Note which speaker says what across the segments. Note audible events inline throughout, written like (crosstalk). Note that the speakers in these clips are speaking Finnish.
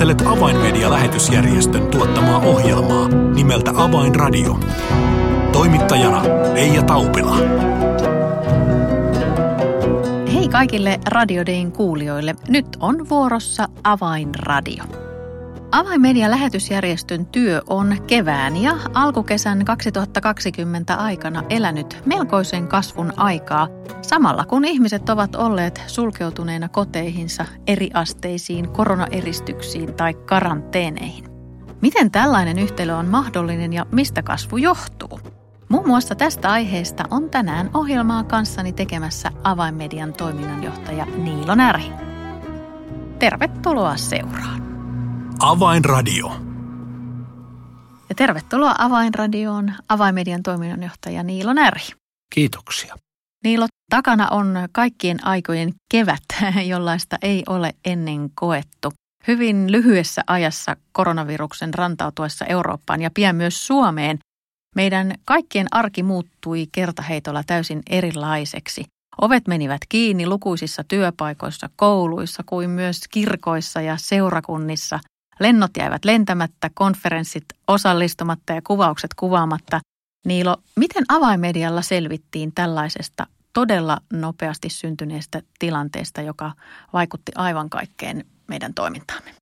Speaker 1: Kuuntelet Avainmedia-lähetysjärjestön tuottamaa ohjelmaa nimeltä Avainradio. Toimittajana Leija Taupila.
Speaker 2: Hei kaikille Radiodein kuulijoille. Nyt on vuorossa Avainradio. Avainmedian lähetysjärjestön työ on kevään ja alkukesän 2020 aikana elänyt melkoisen kasvun aikaa, samalla kun ihmiset ovat olleet sulkeutuneina koteihinsa eriasteisiin koronaeristyksiin tai karanteeneihin. Miten tällainen yhtälö on mahdollinen ja mistä kasvu johtuu? Muun muassa tästä aiheesta on tänään ohjelmaa kanssani tekemässä Avainmedian toiminnanjohtaja Niilo Närhi. Tervetuloa seuraan.
Speaker 1: Avainradio.
Speaker 2: Ja tervetuloa Avainradioon Avainmedian toiminnanjohtaja Niilo Närhi.
Speaker 3: Kiitoksia.
Speaker 2: Niilo, takana on kaikkien aikojen kevät, (laughs) jollaista ei ole ennen koettu. Hyvin lyhyessä ajassa koronaviruksen rantautuessa Eurooppaan ja pian myös Suomeen meidän kaikkien arki muuttui kertaheitolla täysin erilaiseksi. Ovet menivät kiinni lukuisissa työpaikoissa, kouluissa kuin myös kirkoissa ja seurakunnissa. Lennot jäivät lentämättä, konferenssit osallistumatta ja kuvaukset kuvaamatta. Niilo, miten avaimedialla selvittiin tällaisesta todella nopeasti syntyneestä tilanteesta, joka vaikutti aivan kaikkeen meidän toimintaamme?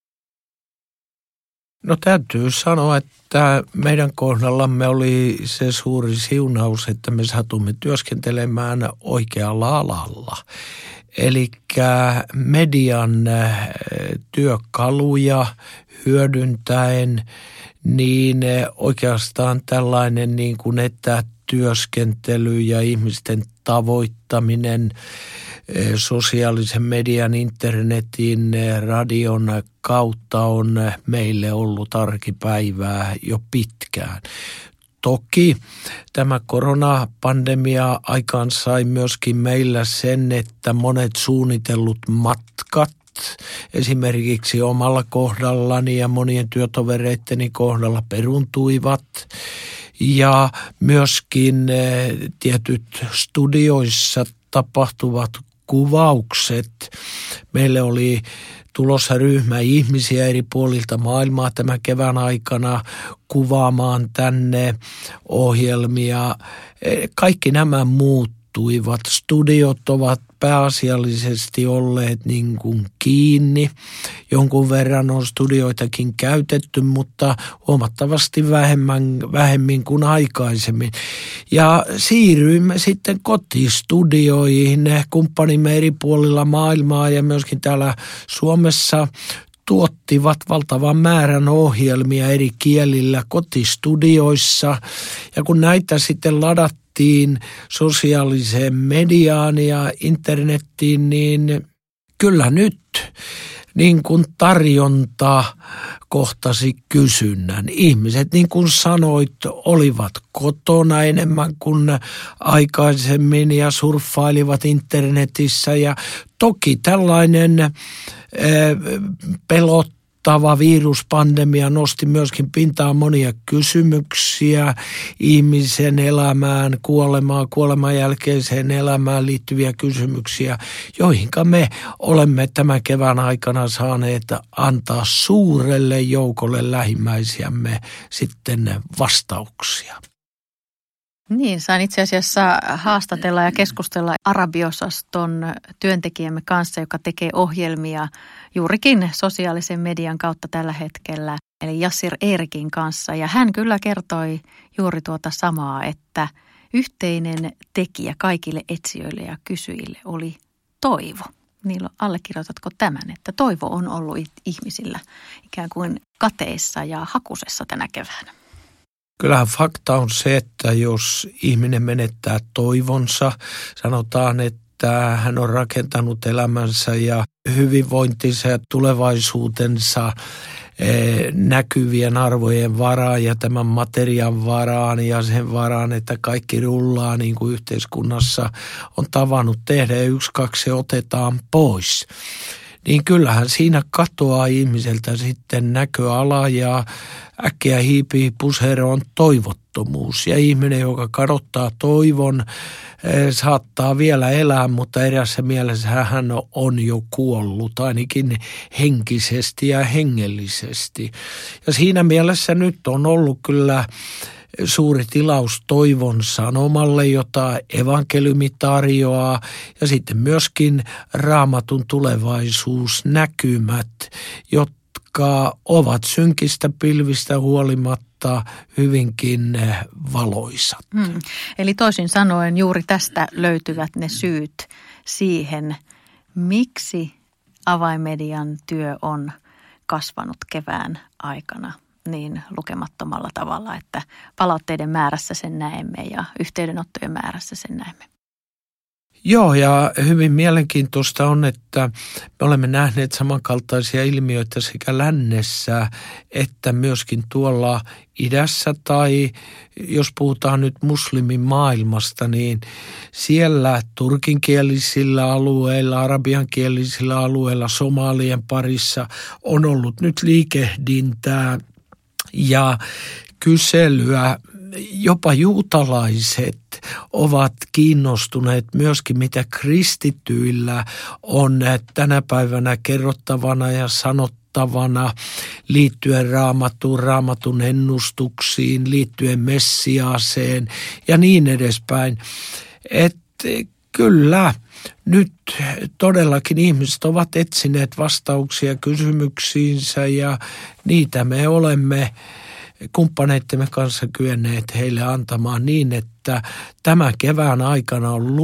Speaker 3: No täytyy sanoa, että meidän kohdallamme oli se suuri siunaus, että me satumme työskentelemään oikealla alalla. Eli median eh, työkaluja hyödyntäen, niin eh, oikeastaan tällainen niin kuin etätyöskentely ja ihmisten tavoittaminen eh, sosiaalisen median, internetin, radion kautta on meille ollut arkipäivää jo pitkään. Toki tämä koronapandemia aikaan sai myöskin meillä sen, että monet suunnitellut matkat esimerkiksi omalla kohdallani ja monien työtovereitteni kohdalla peruntuivat. Ja myöskin eh, tietyt studioissa tapahtuvat kuvaukset. Meille oli tulossa ryhmä ihmisiä eri puolilta maailmaa tämän kevään aikana kuvaamaan tänne ohjelmia. Kaikki nämä muuttuivat. Studiot ovat pääasiallisesti olleet niin kuin kiinni. Jonkun verran on studioitakin käytetty, mutta huomattavasti vähemmän, vähemmin kuin aikaisemmin. Ja siirryimme sitten kotistudioihin, kumppanimme eri puolilla maailmaa ja myöskin täällä Suomessa tuottivat valtavan määrän ohjelmia eri kielillä kotistudioissa. Ja kun näitä sitten ladattiin, siirryttiin sosiaaliseen mediaan ja internettiin, niin kyllä nyt niin kuin tarjonta kohtasi kysynnän. Ihmiset, niin kuin sanoit, olivat kotona enemmän kuin aikaisemmin ja surffailivat internetissä. Ja toki tällainen eh, pelot valtava viruspandemia nosti myöskin pintaan monia kysymyksiä ihmisen elämään, kuolemaan, kuoleman jälkeiseen elämään liittyviä kysymyksiä, joihin me olemme tämän kevään aikana saaneet antaa suurelle joukolle lähimmäisiämme sitten vastauksia.
Speaker 2: Niin, sain itse asiassa haastatella ja keskustella Arabiosaston työntekijämme kanssa, joka tekee ohjelmia juurikin sosiaalisen median kautta tällä hetkellä, eli Jassir Erikin kanssa. Ja hän kyllä kertoi juuri tuota samaa, että yhteinen tekijä kaikille etsijöille ja kysyjille oli toivo. Niillä allekirjoitatko tämän, että toivo on ollut ihmisillä ikään kuin kateissa ja hakusessa tänä keväänä?
Speaker 3: Kyllähän fakta on se, että jos ihminen menettää toivonsa, sanotaan, että hän on rakentanut elämänsä ja hyvinvointinsa ja tulevaisuutensa eh, näkyvien arvojen varaan ja tämän materian varaan ja sen varaan, että kaikki rullaa niin kuin yhteiskunnassa on tavannut tehdä ja yksi, kaksi se otetaan pois niin kyllähän siinä katoaa ihmiseltä sitten näköala ja äkkiä hiipii puseroon toivottomuus. Ja ihminen, joka kadottaa toivon, eh, saattaa vielä elää, mutta erässä mielessä hän on jo kuollut, ainakin henkisesti ja hengellisesti. Ja siinä mielessä nyt on ollut kyllä suuri tilaus toivon sanomalle, jota evankeliumi tarjoaa, ja sitten myöskin raamatun tulevaisuusnäkymät, jotka ovat synkistä pilvistä huolimatta hyvinkin valoisat. Hmm.
Speaker 2: Eli toisin sanoen juuri tästä löytyvät ne syyt siihen, miksi avaimedian työ on kasvanut kevään aikana – niin lukemattomalla tavalla, että palautteiden määrässä sen näemme ja yhteydenottojen määrässä sen näemme.
Speaker 3: Joo, ja hyvin mielenkiintoista on, että me olemme nähneet samankaltaisia ilmiöitä sekä lännessä että myöskin tuolla idässä tai jos puhutaan nyt muslimin maailmasta, niin siellä turkinkielisillä alueilla, arabiankielisillä alueilla, somalien parissa on ollut nyt liikehdintää ja kyselyä jopa juutalaiset ovat kiinnostuneet myöskin, mitä kristityillä on tänä päivänä kerrottavana ja sanottavana liittyen raamattuun, raamatun ennustuksiin, liittyen Messiaaseen ja niin edespäin. Että kyllä, nyt todellakin ihmiset ovat etsineet vastauksia kysymyksiinsä ja niitä me olemme kumppaneittemme kanssa kyenneet heille antamaan niin, että tämä kevään aikana on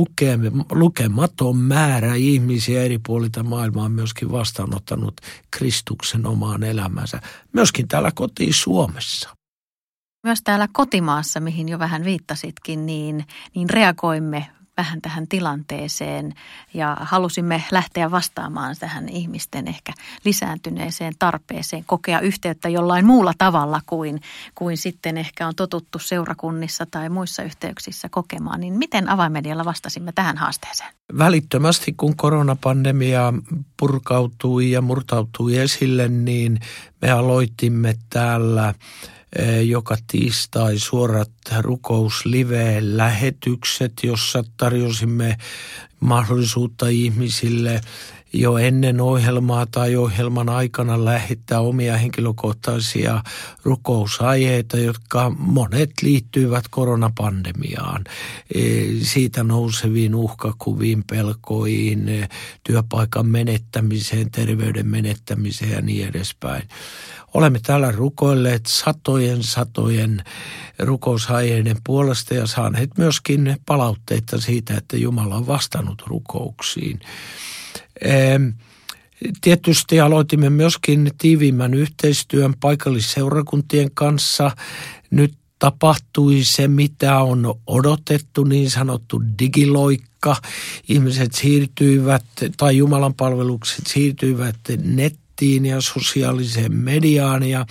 Speaker 3: lukematon määrä ihmisiä eri puolilta maailmaa myöskin vastaanottanut Kristuksen omaan elämänsä, myöskin täällä kotiin Suomessa.
Speaker 2: Myös täällä kotimaassa, mihin jo vähän viittasitkin, niin, niin reagoimme vähän tähän tilanteeseen ja halusimme lähteä vastaamaan tähän ihmisten ehkä lisääntyneeseen tarpeeseen kokea yhteyttä jollain muulla tavalla kuin, kuin sitten ehkä on totuttu seurakunnissa tai muissa yhteyksissä kokemaan. Niin miten avaimedialla vastasimme tähän haasteeseen?
Speaker 3: Välittömästi kun koronapandemia purkautui ja murtautui esille, niin me aloitimme täällä joka tiistai suorat rukouslive-lähetykset, jossa tarjosimme mahdollisuutta ihmisille jo ennen ohjelmaa tai ohjelman aikana lähettää omia henkilökohtaisia rukousaiheita, jotka monet liittyvät koronapandemiaan. Eh, siitä nouseviin uhkakuviin, pelkoihin, työpaikan menettämiseen, terveyden menettämiseen ja niin edespäin. Olemme täällä rukoilleet satojen satojen rukousaiheiden puolesta ja saaneet myöskin palautteita siitä, että Jumala on vastannut rukouksiin. Tietysti aloitimme myöskin tiiviimmän yhteistyön paikallisseurakuntien kanssa. Nyt tapahtui se, mitä on odotettu, niin sanottu digiloikka. Ihmiset siirtyivät, tai Jumalan palvelukset siirtyivät net nettiin ja sosiaaliseen mediaan. Ja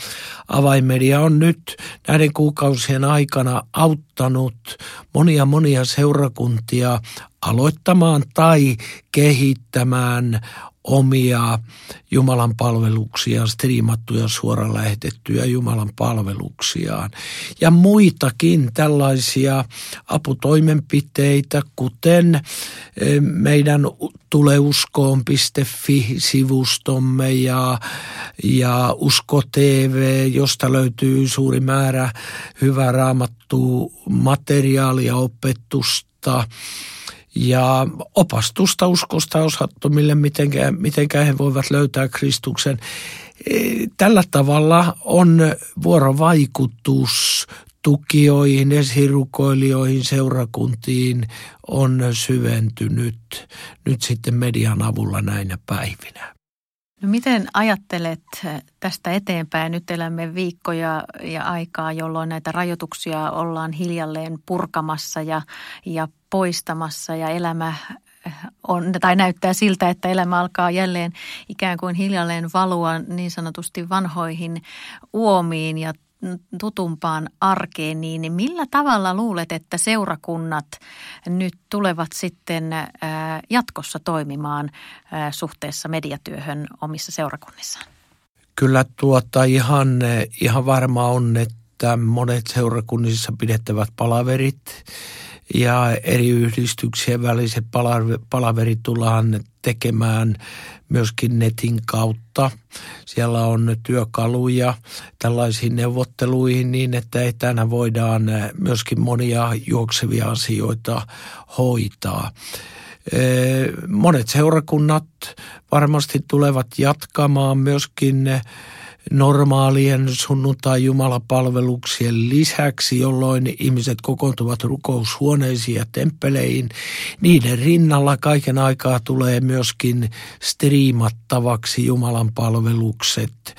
Speaker 3: avaimedia on nyt näiden kuukausien aikana auttanut monia monia seurakuntia aloittamaan tai kehittämään omia Jumalan palveluksia, striimattuja suoraan lähetettyjä Jumalan palveluksiaan. Ja muitakin tällaisia aputoimenpiteitä, kuten eh, meidän tuleuskoon.fi-sivustomme ja, ja Usko TV, josta löytyy suuri määrä hyvää raamattu materiaalia, opetusta – ja opastusta uskosta osattomille, mitenkä, mitenkä he voivat löytää Kristuksen. E, tällä tavalla on vuorovaikutus tukijoihin, esirukoilijoihin, seurakuntiin on syventynyt nyt sitten median avulla näinä päivinä.
Speaker 2: No miten ajattelet tästä eteenpäin? Nyt elämme viikkoja ja aikaa, jolloin näitä rajoituksia ollaan hiljalleen purkamassa ja, ja poistamassa ja elämä on, tai näyttää siltä, että elämä alkaa jälleen ikään kuin hiljalleen valua niin sanotusti vanhoihin uomiin ja tutumpaan arkeen, niin millä tavalla luulet, että seurakunnat nyt tulevat sitten jatkossa toimimaan suhteessa mediatyöhön omissa seurakunnissaan?
Speaker 3: Kyllä tuota ihan, ihan varma on, että monet seurakunnissa pidettävät palaverit ja eri yhdistyksien väliset palaverit tullaan tekemään myöskin netin kautta. Siellä on työkaluja tällaisiin neuvotteluihin niin, että etänä voidaan myöskin monia juoksevia asioita hoitaa. Monet seurakunnat varmasti tulevat jatkamaan myöskin normaalien sunnuntai-jumalapalveluksien lisäksi, jolloin ihmiset kokoontuvat rukoushuoneisiin ja temppeleihin. Niiden rinnalla kaiken aikaa tulee myöskin striimattavaksi Jumalan palvelukset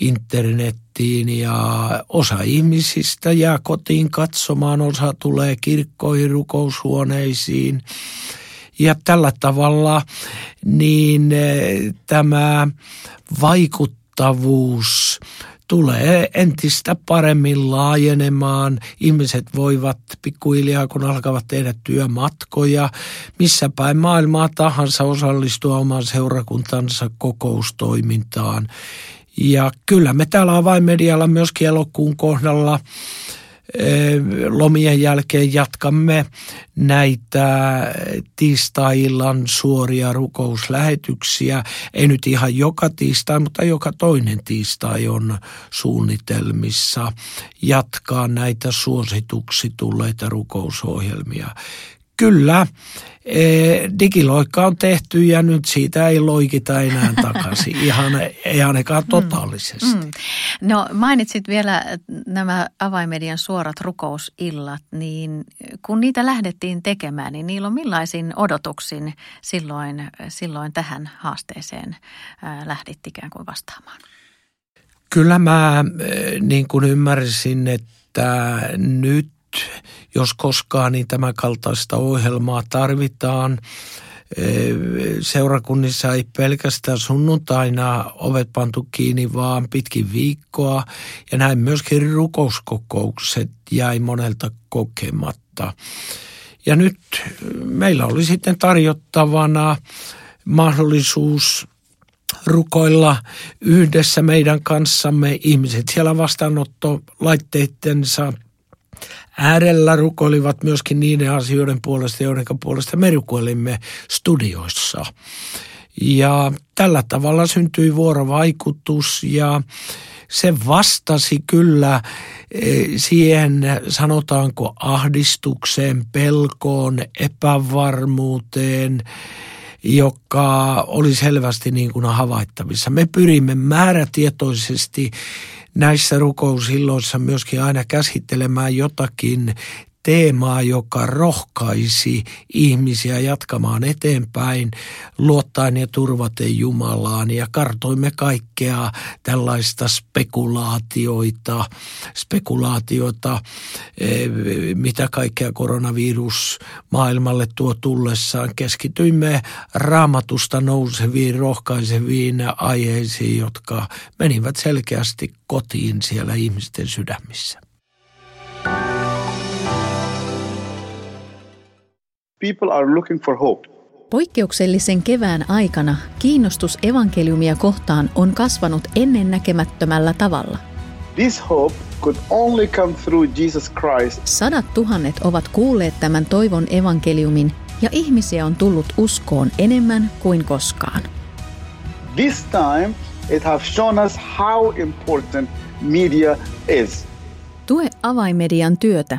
Speaker 3: internettiin ja osa ihmisistä jää kotiin katsomaan, osa tulee kirkkoihin, rukoushuoneisiin. Ja tällä tavalla niin eh, tämä vaikuttaa vaikuttavuus tulee entistä paremmin laajenemaan. Ihmiset voivat pikkuhiljaa, kun alkavat tehdä työmatkoja, missä päin maailmaa tahansa osallistua oman seurakuntansa kokoustoimintaan. Ja kyllä me täällä avainmedialla myöskin elokuun kohdalla – lomien jälkeen jatkamme näitä tiistai-illan suoria rukouslähetyksiä. Ei nyt ihan joka tiistai, mutta joka toinen tiistai on suunnitelmissa jatkaa näitä suosituksi tulleita rukousohjelmia. Kyllä, Eh, digiloikka on tehty ja nyt siitä ei loikita enää (laughs) takaisin, ihan ei ainakaan mm. totaalisesti. Mm, mm.
Speaker 2: No mainitsit vielä nämä avaimedian suorat rukousillat, niin kun niitä lähdettiin tekemään, niin niillä on millaisin odotuksin silloin, silloin tähän haasteeseen lähdit ikään kuin vastaamaan?
Speaker 3: Kyllä mä niin kuin ymmärsin, että nyt jos koskaan, niin tämän kaltaista ohjelmaa tarvitaan. Seurakunnissa ei pelkästään sunnuntaina ovet pantu kiinni, vaan pitkin viikkoa. Ja näin myöskin rukouskokoukset jäi monelta kokematta. Ja nyt meillä oli sitten tarjottavana mahdollisuus rukoilla yhdessä meidän kanssamme. Ihmiset siellä vastaanottolaitteittensa äärellä rukoilivat myöskin niiden asioiden puolesta, joiden puolesta me rukoilimme studioissa. Ja tällä tavalla syntyi vuorovaikutus ja se vastasi kyllä e, siihen, sanotaanko ahdistukseen, pelkoon, epävarmuuteen, joka oli selvästi niin kuin havaittavissa. Me pyrimme määrätietoisesti näissä rukousilloissa myöskin aina käsittelemään jotakin teemaa, joka rohkaisi ihmisiä jatkamaan eteenpäin, luottaen ja turvaten Jumalaan. Ja kartoimme kaikkea tällaista spekulaatioita, spekulaatioita, eh, mitä kaikkea koronavirus maailmalle tuo tullessaan. Keskityimme raamatusta nouseviin, rohkaiseviin aiheisiin, jotka menivät selkeästi kotiin siellä ihmisten sydämissä.
Speaker 4: People are looking for hope.
Speaker 2: Poikkeuksellisen kevään aikana kiinnostus evankeliumia kohtaan on kasvanut ennennäkemättömällä tavalla.
Speaker 4: This hope could only come through Jesus Christ.
Speaker 2: Sadat tuhannet ovat kuulleet tämän toivon evankeliumin ja ihmisiä on tullut uskoon enemmän kuin koskaan.
Speaker 4: This time it has shown us how important media is.
Speaker 2: Tue avaimedian työtä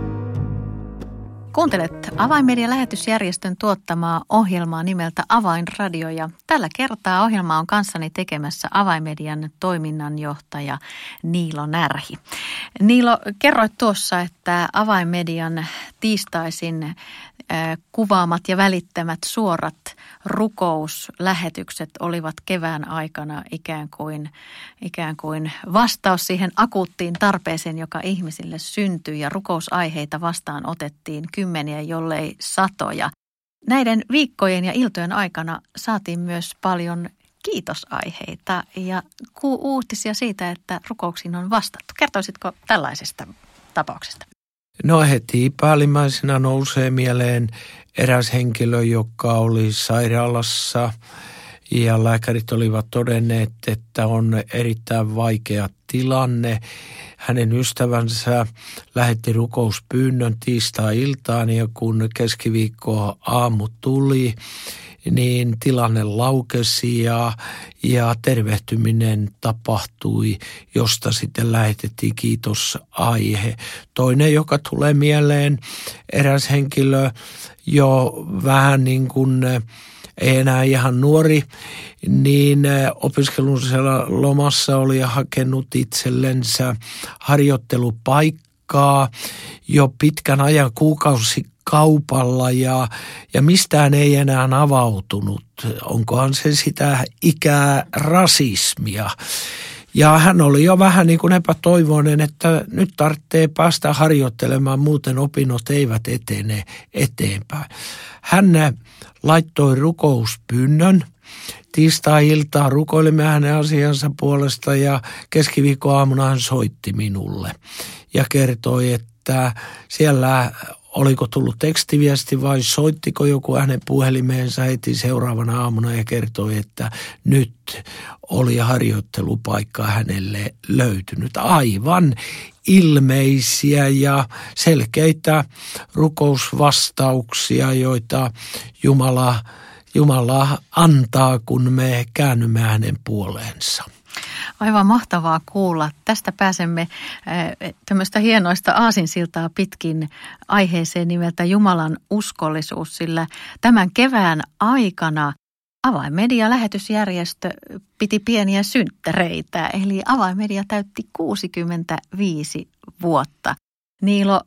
Speaker 2: Kuuntelet Avainmedia-lähetysjärjestön tuottamaa ohjelmaa nimeltä Avainradio ja tällä kertaa ohjelma on kanssani tekemässä Avainmedian toiminnanjohtaja Niilo Närhi. Niilo, kerroit tuossa, että Avainmedian tiistaisin kuvaamat ja välittämät suorat rukouslähetykset olivat kevään aikana ikään kuin, ikään kuin vastaus siihen akuuttiin tarpeeseen, joka ihmisille syntyi ja rukousaiheita vastaan otettiin kymmeniä, jollei satoja. Näiden viikkojen ja iltojen aikana saatiin myös paljon kiitosaiheita ja uutisia siitä, että rukouksiin on vastattu. Kertoisitko tällaisesta tapauksesta?
Speaker 3: No heti päällimmäisenä nousee mieleen eräs henkilö, joka oli sairaalassa ja lääkärit olivat todenneet, että on erittäin vaikea tilanne. Hänen ystävänsä lähetti rukouspyynnön tiistai-iltaan ja kun keskiviikko aamu tuli, niin tilanne laukesi ja, ja tervehtyminen tapahtui, josta sitten lähetettiin kiitosaihe. Toinen, joka tulee mieleen, eräs henkilö jo vähän niin kuin ei enää ihan nuori, niin opiskelun lomassa oli hakenut itsellensä harjoittelupaikkaa jo pitkän ajan kuukausi kaupalla ja, ja mistään ei enää avautunut. Onkohan se sitä ikää rasismia? Ja hän oli jo vähän niin kuin epätoivoinen, että nyt tarvitsee päästä harjoittelemaan, muuten opinnot eivät etene eteenpäin. Hän laittoi rukouspyynnön. Tiistai-iltaa rukoilimme hänen asiansa puolesta ja keskiviikkoaamuna hän soitti minulle ja kertoi, että siellä oliko tullut tekstiviesti vai soittiko joku hänen puhelimeensa heti seuraavana aamuna ja kertoi, että nyt oli harjoittelupaikka hänelle löytynyt. Aivan ilmeisiä ja selkeitä rukousvastauksia, joita Jumala, Jumala antaa, kun me käännymme hänen puoleensa.
Speaker 2: Aivan mahtavaa kuulla. Tästä pääsemme äh, tämmöistä hienoista aasinsiltaa pitkin aiheeseen nimeltä Jumalan uskollisuus, sillä tämän kevään aikana Avainmedia-lähetysjärjestö piti pieniä synttäreitä, eli Avainmedia täytti 65 vuotta. Niilo,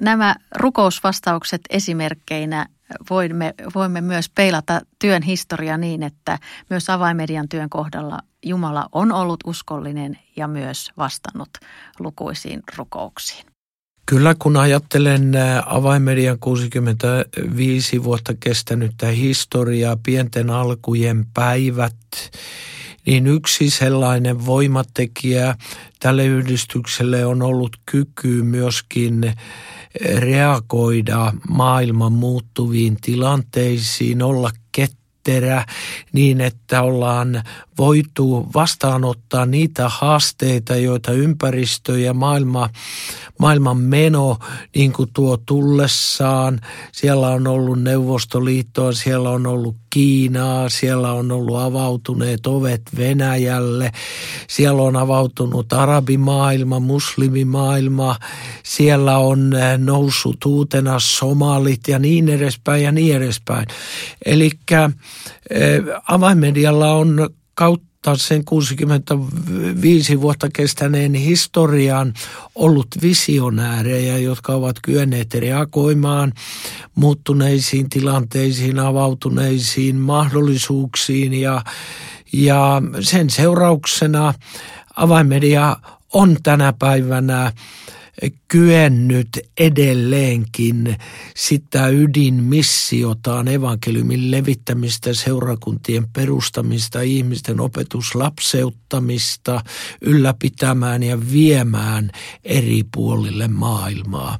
Speaker 2: nämä rukousvastaukset esimerkkeinä voimme, voimme myös peilata työn historia niin, että myös avaimedian työn kohdalla Jumala on ollut uskollinen ja myös vastannut lukuisiin rukouksiin.
Speaker 3: Kyllä, kun ajattelen avaimedian 65 vuotta kestänyttä historiaa, pienten alkujen päivät, niin yksi sellainen voimatekijä tälle yhdistykselle on ollut kyky myöskin reagoida maailman muuttuviin tilanteisiin, olla ketterä niin, että ollaan voitu vastaanottaa niitä haasteita, joita ympäristö ja maailma, maailman meno niin kuin tuo tullessaan. Siellä on ollut Neuvostoliittoa, siellä on ollut Kiinaa, siellä on ollut avautuneet ovet Venäjälle, siellä on avautunut arabimaailma, muslimimaailma, siellä on eh, noussut uutena somalit ja niin edespäin ja niin edespäin. Eli avainmedialla on kautta sen 65 vuotta kestäneen historian ollut visionäärejä, jotka ovat kyenneet reagoimaan muuttuneisiin tilanteisiin, avautuneisiin mahdollisuuksiin ja, ja sen seurauksena avainmedia on tänä päivänä kyennyt edelleenkin sitä ydinmissiotaan, evankeliumin levittämistä, seurakuntien perustamista, ihmisten opetuslapseuttamista ylläpitämään ja viemään eri puolille maailmaa.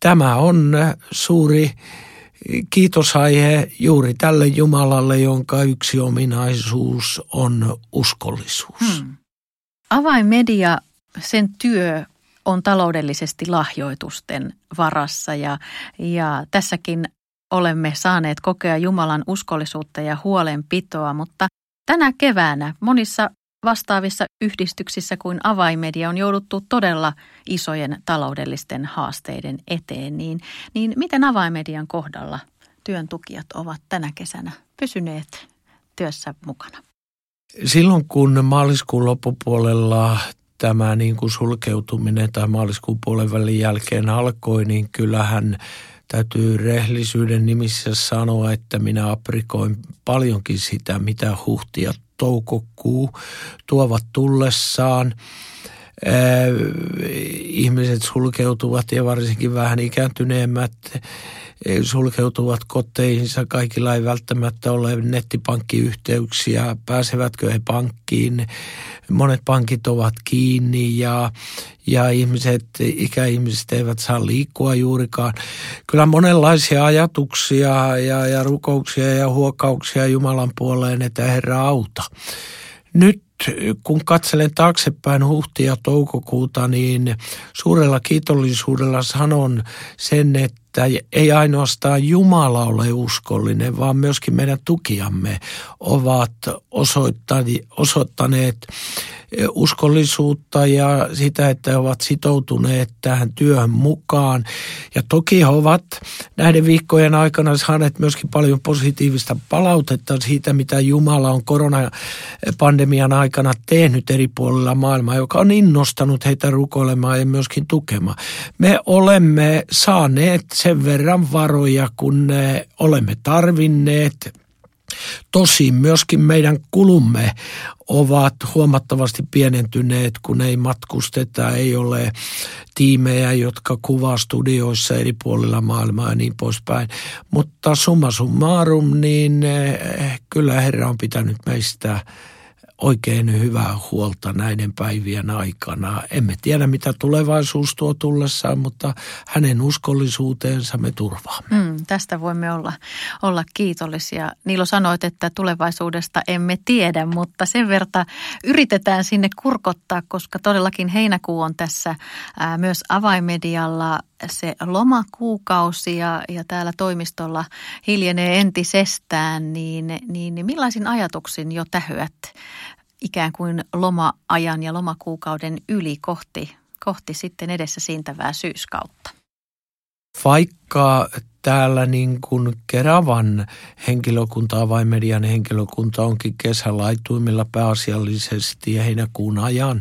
Speaker 3: Tämä on suuri kiitosaihe juuri tälle Jumalalle, jonka yksi ominaisuus on uskollisuus. Hmm.
Speaker 2: Avainmedia, sen työ on taloudellisesti lahjoitusten varassa ja, ja tässäkin olemme saaneet kokea Jumalan uskollisuutta ja huolenpitoa, mutta tänä keväänä monissa vastaavissa yhdistyksissä kuin avaimedia on jouduttu todella isojen taloudellisten haasteiden eteen, niin, niin miten avaimedian kohdalla työn tukijat ovat tänä kesänä pysyneet työssä mukana?
Speaker 3: Silloin kun maaliskuun loppupuolella tämä niin kuin sulkeutuminen tai maaliskuun puolen välin jälkeen alkoi, niin kyllähän täytyy rehellisyyden nimissä sanoa, että minä aprikoin paljonkin sitä, mitä huhti ja toukokuu tuovat tullessaan. Ihmiset sulkeutuvat ja varsinkin vähän ikääntyneemmät sulkeutuvat koteihinsa. Kaikilla ei välttämättä ole nettipankkiyhteyksiä. Pääsevätkö he pankkiin? Monet pankit ovat kiinni ja, ja ihmiset, ikäihmiset eivät saa liikkua juurikaan. Kyllä monenlaisia ajatuksia ja, ja rukouksia ja huokauksia Jumalan puoleen, että Herra auta. Nyt kun katselen taaksepäin huhtia toukokuuta, niin suurella kiitollisuudella sanon sen, että ei ainoastaan Jumala ole uskollinen, vaan myöskin meidän tukiamme ovat osoittaneet uskollisuutta ja sitä, että he ovat sitoutuneet tähän työhön mukaan. Ja toki he ovat näiden viikkojen aikana saaneet myöskin paljon positiivista palautetta siitä, mitä Jumala on koronapandemian aikana tehnyt eri puolilla maailmaa, joka on innostanut heitä rukoilemaan ja myöskin tukemaan. Me olemme saaneet sen verran varoja, kun olemme tarvinneet Tosin myöskin meidän kulumme ovat huomattavasti pienentyneet, kun ei matkusteta, ei ole tiimejä, jotka kuvaa studioissa eri puolilla maailmaa ja niin poispäin. Mutta summa summarum, niin eh, kyllä Herra on pitänyt meistä oikein hyvää huolta näiden päivien aikana. Emme tiedä, mitä tulevaisuus tuo tullessaan, mutta hänen uskollisuuteensa me turvaamme.
Speaker 2: Mm, tästä voimme olla, olla kiitollisia. Niilo sanoit, että tulevaisuudesta emme tiedä, mutta sen verta yritetään sinne kurkottaa, koska todellakin heinäkuu on tässä ää, myös avaimedialla se lomakuukausi ja, ja täällä toimistolla hiljenee entisestään, niin, niin millaisin ajatuksin jo tähyät ikään kuin loma-ajan ja lomakuukauden yli kohti, kohti sitten edessä siintävää syyskautta?
Speaker 3: Vaikka täällä niin kuin Keravan henkilökunta, vai median henkilökunta onkin kesälaituimilla pääasiallisesti ja heinäkuun ajan,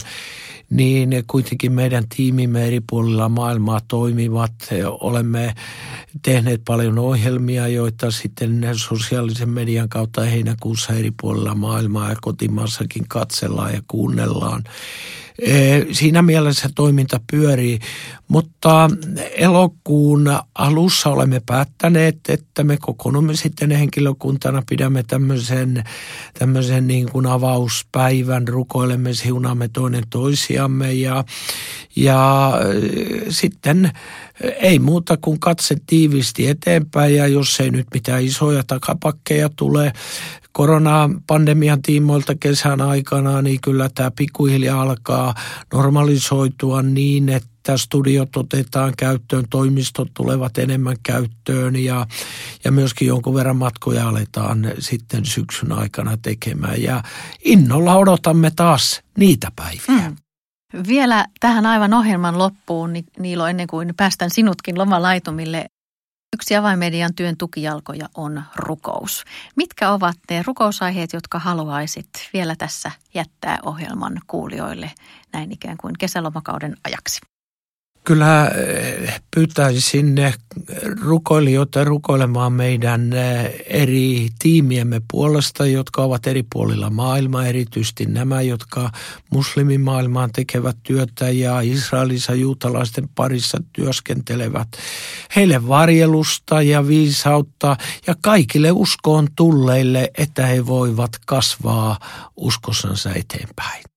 Speaker 3: niin kuitenkin meidän tiimimme eri puolilla maailmaa toimivat. Olemme tehneet paljon ohjelmia, joita sitten sosiaalisen median kautta heinäkuussa eri puolilla maailmaa ja kotimaassakin katsellaan ja kuunnellaan. Eh, siinä mielessä toiminta pyörii, mutta elokuun alussa olemme päättäneet, että me kokoonnumme sitten henkilökuntana, pidämme tämmöisen, tämmöisen niin kuin avauspäivän, rukoilemme, siunaamme toinen toisiamme ja, ja eh, sitten ei muuta kuin katse tiivisti eteenpäin ja jos ei nyt mitään isoja takapakkeja tule, koronapandemian tiimoilta kesän aikana, niin kyllä tämä pikkuhiljaa alkaa normalisoitua niin, että studiot otetaan käyttöön, toimistot tulevat enemmän käyttöön ja, ja myöskin jonkun verran matkoja aletaan sitten syksyn aikana tekemään. Ja innolla odotamme taas niitä päiviä. Hmm.
Speaker 2: Vielä tähän aivan ohjelman loppuun, Niilo, ennen kuin päästän sinutkin lomalaitumille, Yksi avaimedian työn tukijalkoja on rukous. Mitkä ovat ne rukousaiheet, jotka haluaisit vielä tässä jättää ohjelman kuulijoille näin ikään kuin kesälomakauden ajaksi?
Speaker 3: Kyllä eh, pyytäisin rukoilijoita rukoilemaan meidän eh, eri tiimiemme puolesta, jotka ovat eri puolilla maailmaa, erityisesti nämä, jotka muslimimaailmaan tekevät työtä ja Israelissa juutalaisten parissa työskentelevät. Heille varjelusta ja viisautta ja kaikille uskoon tulleille, että he voivat kasvaa uskossansa eteenpäin.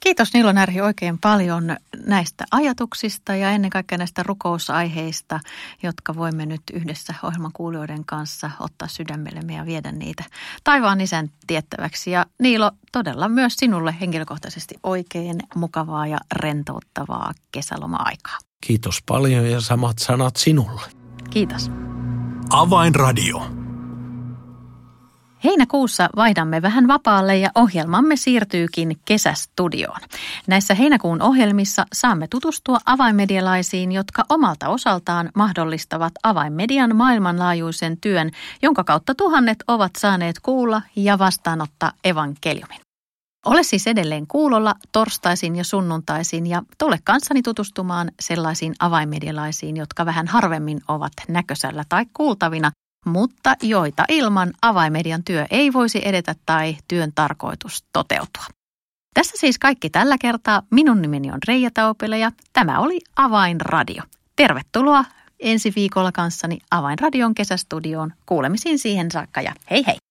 Speaker 2: Kiitos Niilo Närhi oikein paljon näistä ajatuksista ja ennen kaikkea näistä rukousaiheista, jotka voimme nyt yhdessä ohjelman kuulijoiden kanssa ottaa sydämellemme ja viedä niitä taivaan isän tiettäväksi. Ja Niilo, todella myös sinulle henkilökohtaisesti oikein mukavaa ja rentouttavaa kesäloma-aikaa.
Speaker 3: Kiitos paljon ja samat sanat sinulle.
Speaker 2: Kiitos.
Speaker 1: Avainradio.
Speaker 2: Heinäkuussa vaihdamme vähän vapaalle ja ohjelmamme siirtyykin kesästudioon. Näissä heinäkuun ohjelmissa saamme tutustua avainmedialaisiin, jotka omalta osaltaan mahdollistavat avainmedian maailmanlaajuisen työn, jonka kautta tuhannet ovat saaneet kuulla ja vastaanottaa evankeliumin. Ole siis edelleen kuulolla torstaisin ja sunnuntaisin ja tule kanssani tutustumaan sellaisiin avainmedialaisiin, jotka vähän harvemmin ovat näköisellä tai kuultavina, mutta joita ilman avaimedian työ ei voisi edetä tai työn tarkoitus toteutua. Tässä siis kaikki tällä kertaa. Minun nimeni on Reija Taupele ja tämä oli Avainradio. Tervetuloa ensi viikolla kanssani Avainradion kesästudioon. Kuulemisiin siihen saakka ja hei hei!